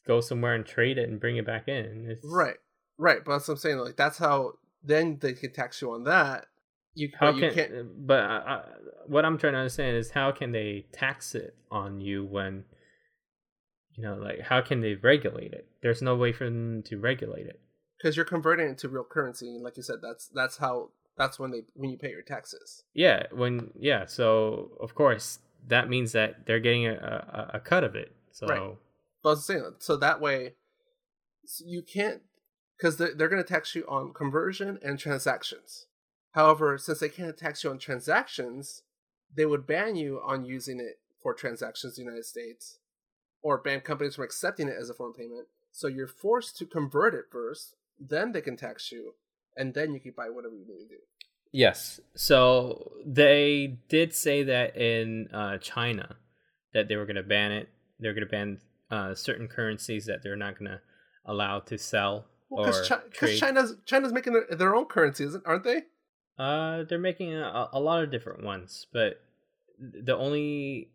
go somewhere and trade it and bring it back in. It's, Right, right. But that's what I'm saying. Like that's how then they can tax you on that. You, How can? you can't. But I, I, what I'm trying to understand is how can they tax it on you when, you know, like how can they regulate it? There's no way for them to regulate it. Because you're converting it to real currency and like you said that's that's how that's when they when you pay your taxes Yeah, when yeah, so of course that means that they're getting a, a, a cut of it. So Right. but I was saying so that way you can't because they're, they're going to tax you on conversion and transactions. However, since they can't tax you on transactions, they would ban you on using it for transactions in the United States or ban companies from accepting it as a form of payment. So you're forced to convert it first, then they can tax you, and then you can buy whatever you need to do. Yes. So they did say that in uh, China that they were going to ban it. They're going to ban uh, certain currencies that they're not going to allow to sell Well, or because trade. China's China's making their, their own currency, isn't aren't they? Uh, they're making a, a lot of different ones, but the only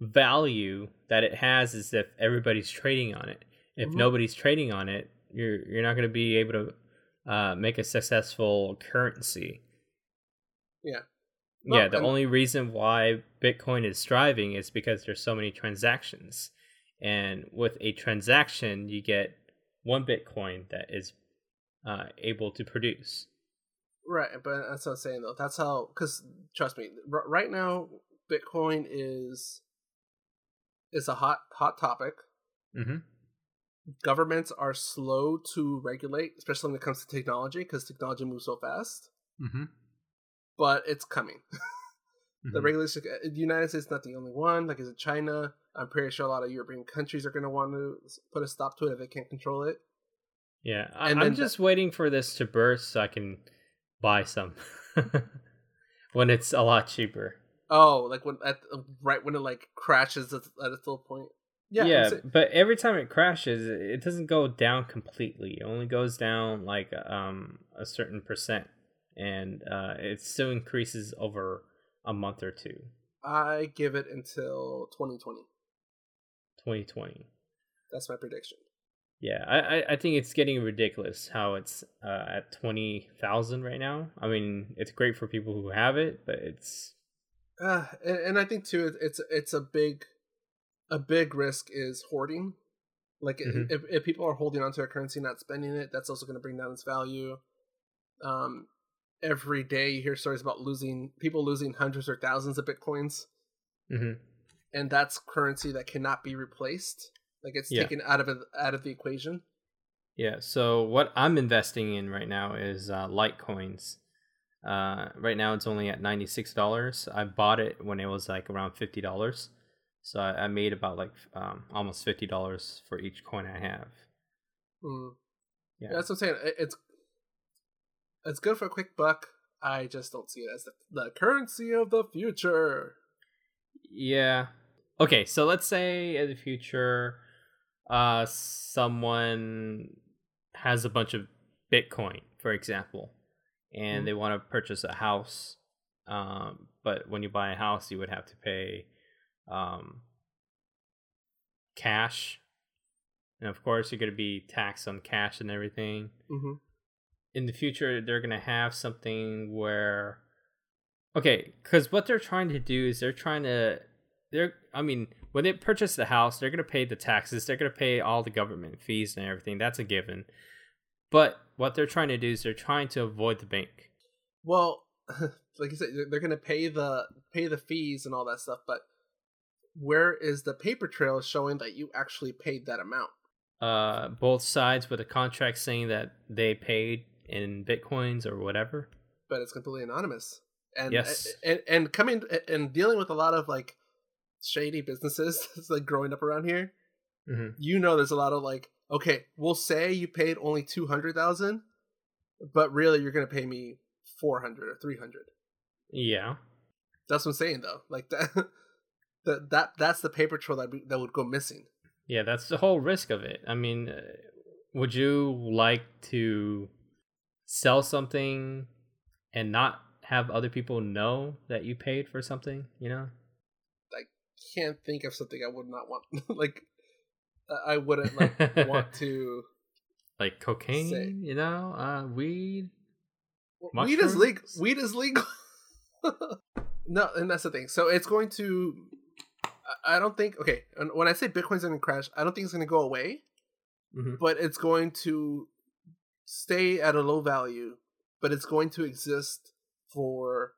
value that it has is if everybody's trading on it. If Mhm. nobody's trading on it, you're you're not going to be able to uh, make a successful currency. Yeah. yeah, the and- only reason why Bitcoin is thriving is because there's so many transactions. And with a transaction, you get one Bitcoin that is uh, able to produce. Right, but that's what I'm saying though. That's how because trust me, r- right now Bitcoin is is a hot hot topic. Mm-hmm. Governments are slow to regulate, especially when it comes to technology, because technology moves so fast. Mm-hmm. But it's coming. <laughs> the regulation, uh, the United States is not the only one. Like, is it China? I'm pretty sure a lot of European countries are going to want to put a stop to it if they can't control it. Yeah, I, the- just waiting for this to burst so I can buy some <laughs> when it's a lot cheaper. Oh, like when at right when it like crashes at, at its low point. Yeah, Yeah, but every time it crashes, it doesn't go down completely. It only goes down like um a certain percent, and uh, it still increases over a month or two. I give it until 2020. 2020. That's my prediction. Yeah, I, I- think it's getting ridiculous how it's uh, at twenty thousand right now. I mean, it's great for people who have it, but it's Uh, and, and I think too, it's it's a big, a big risk is hoarding. Like Mhm. if if people are holding onto a currency, not spending it, that's also going to bring down its value. Um, every day you hear stories about losing people losing hundreds or thousands of bitcoins, mhm. and that's currency that cannot be replaced. Like it's Yeah. taken out of out of the equation. Yeah, so what I'm investing in right now is uh, Litecoins. Uh, right now it's only at ninety six dollars. I bought it when it was like around fifty dollars, so I, I made about like um, almost fifty dollars for each coin I have. Mm. Yeah. Yeah, that's what I'm saying. It- It's it's good for a quick buck. I just don't see it as the, the currency of the future. Yeah. Okay, so let's say in the future, uh, someone has a bunch of Bitcoin, for example, and Mhm. they want to purchase a house. Um, but when you buy a house, you would have to pay um, cash, and of course, you're going to be taxed on cash and everything. Hmm in the future they're going to have something where okay because what they're trying to do is they're trying to they're i mean when they purchase the house they're going to pay the taxes they're going to pay all the government fees and everything that's a given. But what they're trying to do is they're trying to avoid the bank. Well, <laughs> like you said, they're- they're going to pay the pay the fees and all that stuff, but where is the paper trail showing that you actually paid that amount? uh both sides with a contract saying that they paid in bitcoins or whatever But it's completely anonymous. And Yes. and, and coming and dealing with a lot of like shady businesses <laughs> that's like growing up around here. mm-hmm. you know there's a lot of like okay we'll say you paid only 200000 but really you're gonna pay me 400 or 300 yeah that's what i'm saying though like that <laughs> that, that that's the paper trail that, be, that would go missing Yeah, that's the whole risk of it. I mean, uh, would you like to sell something and not have other people know that you paid for something, you know? I can't think of something i would not want <laughs> like i wouldn't like want <laughs> to Like cocaine, Say. you know, uh weed. weed is legal weed is legal no and that's the thing so it's going to I- don't think okay when i say bitcoin's gonna crash i don't think it's gonna go away Mhm. but it's going to stay at a low value, but it's going to exist for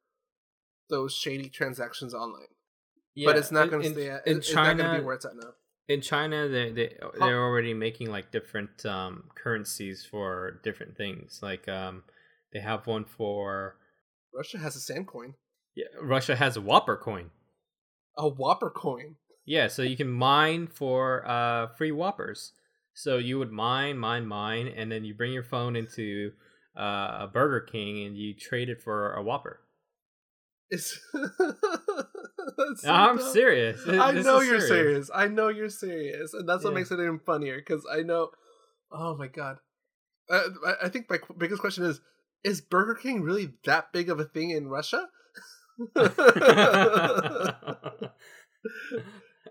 those shady transactions online. but it's not going to stay at in it's not going to be where it's at now. in China, they they they're already making like different um, currencies for different things. Like um, they have one for Russia has a sand coin. yeah, Russia has a Whopper coin. A Whopper coin. Yeah, so you can mine for uh, free Whoppers. So you would mine, mine, mine, and then you bring your phone into uh, a Burger King and you trade it for a Whopper. It's <laughs> so I'm dumb. serious. <laughs> I know you're serious. I know you're serious, and that's what Yeah. makes it even funnier. Because I know. Oh my god. Uh, I, I think my qu- biggest question is: Is Burger King really that big of a thing in Russia? <laughs>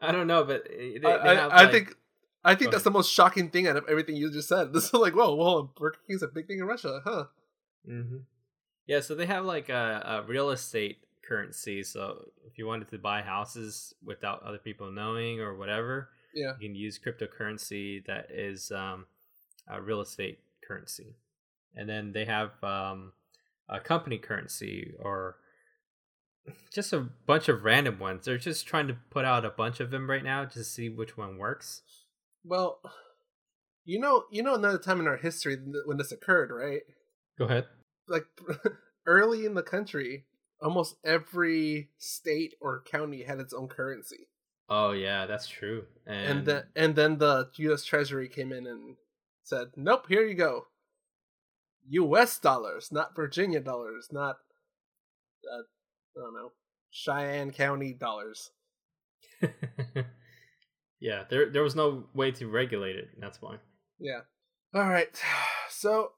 I don't know, but they, they I, have, I, I think. I think that's the most shocking thing out of everything you just said. <laughs> This is like, whoa, whoa, Burger King's a big thing in Russia, huh? hmm Yeah, so they have like a, a real estate currency. So if you wanted to buy houses without other people knowing or whatever, Yeah. you can use cryptocurrency that is um, a real estate currency. And then they have um, a company currency or just a bunch of random ones. They're just trying to put out a bunch of them right now to see which one works. Well, you know, you know, another time in our history when this occurred, right? Go ahead. like <laughs> early in the country, almost every state or county had its own currency, Oh yeah, that's true. And, and then and then the U.S. Treasury came in and said, "Nope, here you go, U.S. dollars, not Virginia dollars, not uh, I don't know Cheyenne County dollars." <laughs> yeah, there there was no way to regulate it. That's why. Yeah. All right. <sighs> So,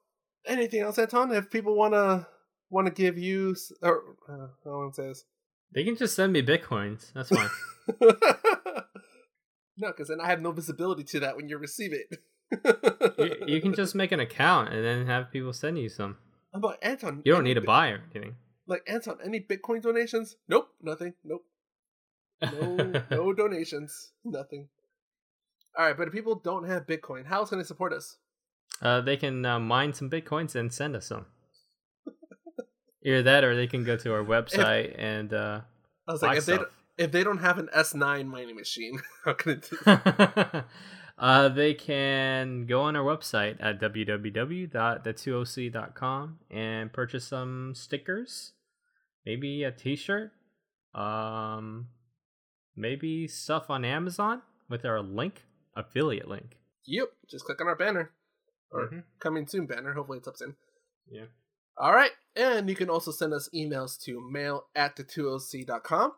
anything else, Anton? If people wanna wanna give you, or uh, I want to say this. They can just send me bitcoins. That's fine. <laughs> no, because then I have no visibility to that when you receive it. you, you can <laughs> just make an account and then have people send you some. About Anton? You don't need to bi- buy or anything. Like Anton, any Bitcoin donations? Nope, nothing. Nope, no, no <laughs> donations, nothing. All right, but if people don't have Bitcoin, how else can they support us? Uh, they can uh, mine some bitcoins and send us some. Either that, or they can go to our website and uh, I was like, if they if they don't have an S9 mining machine, <laughs> how can it? <laughs> Uh, they can go on our website at www.the2oc.com and purchase some stickers, maybe a T-shirt, um, maybe stuff on Amazon with our link, affiliate link. yep, just click on our banner or Mhm. coming soon banner. Hopefully, it's up soon. Yeah. All right. And you can also send us emails to mail at the2oc.com.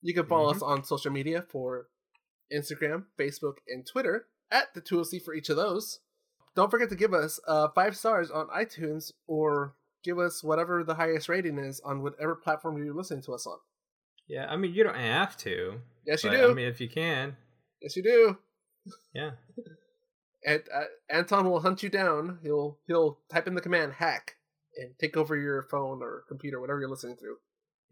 You can follow Mhm. us on social media for Instagram, Facebook, and Twitter at the 2OC for each of those. Don't forget to give us uh, five stars on iTunes or give us whatever the highest rating is on whatever platform you're listening to us on. Yeah, I mean you don't have to. Yes, you do. I mean if you can, yes, you do. yeah. <laughs> And uh, Anton will hunt you down. He'll he'll type in the command hack and take over your phone or computer, whatever you're listening through.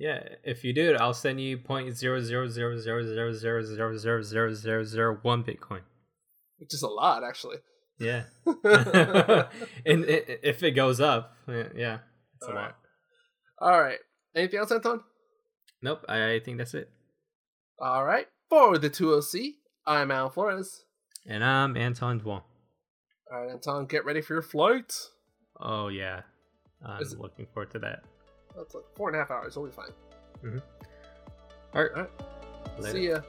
Yeah, if you do it, I'll send you point zero zero zero zero zero zero zero zero zero zero zero one Bitcoin. Which is a lot, actually. Yeah, and if it goes up, yeah, yeah it's a All lot. All right. Anything else, Anton? Nope, I think that's it. All right. For the 2OC, I'm Al Flores. And I'm Anton Duan. All right, Anton, get ready for your flight. Oh yeah, I'm Is looking forward to that. That's like four and a half hours. It'll be fine. Mm-hmm. All right, All right. later. See ya.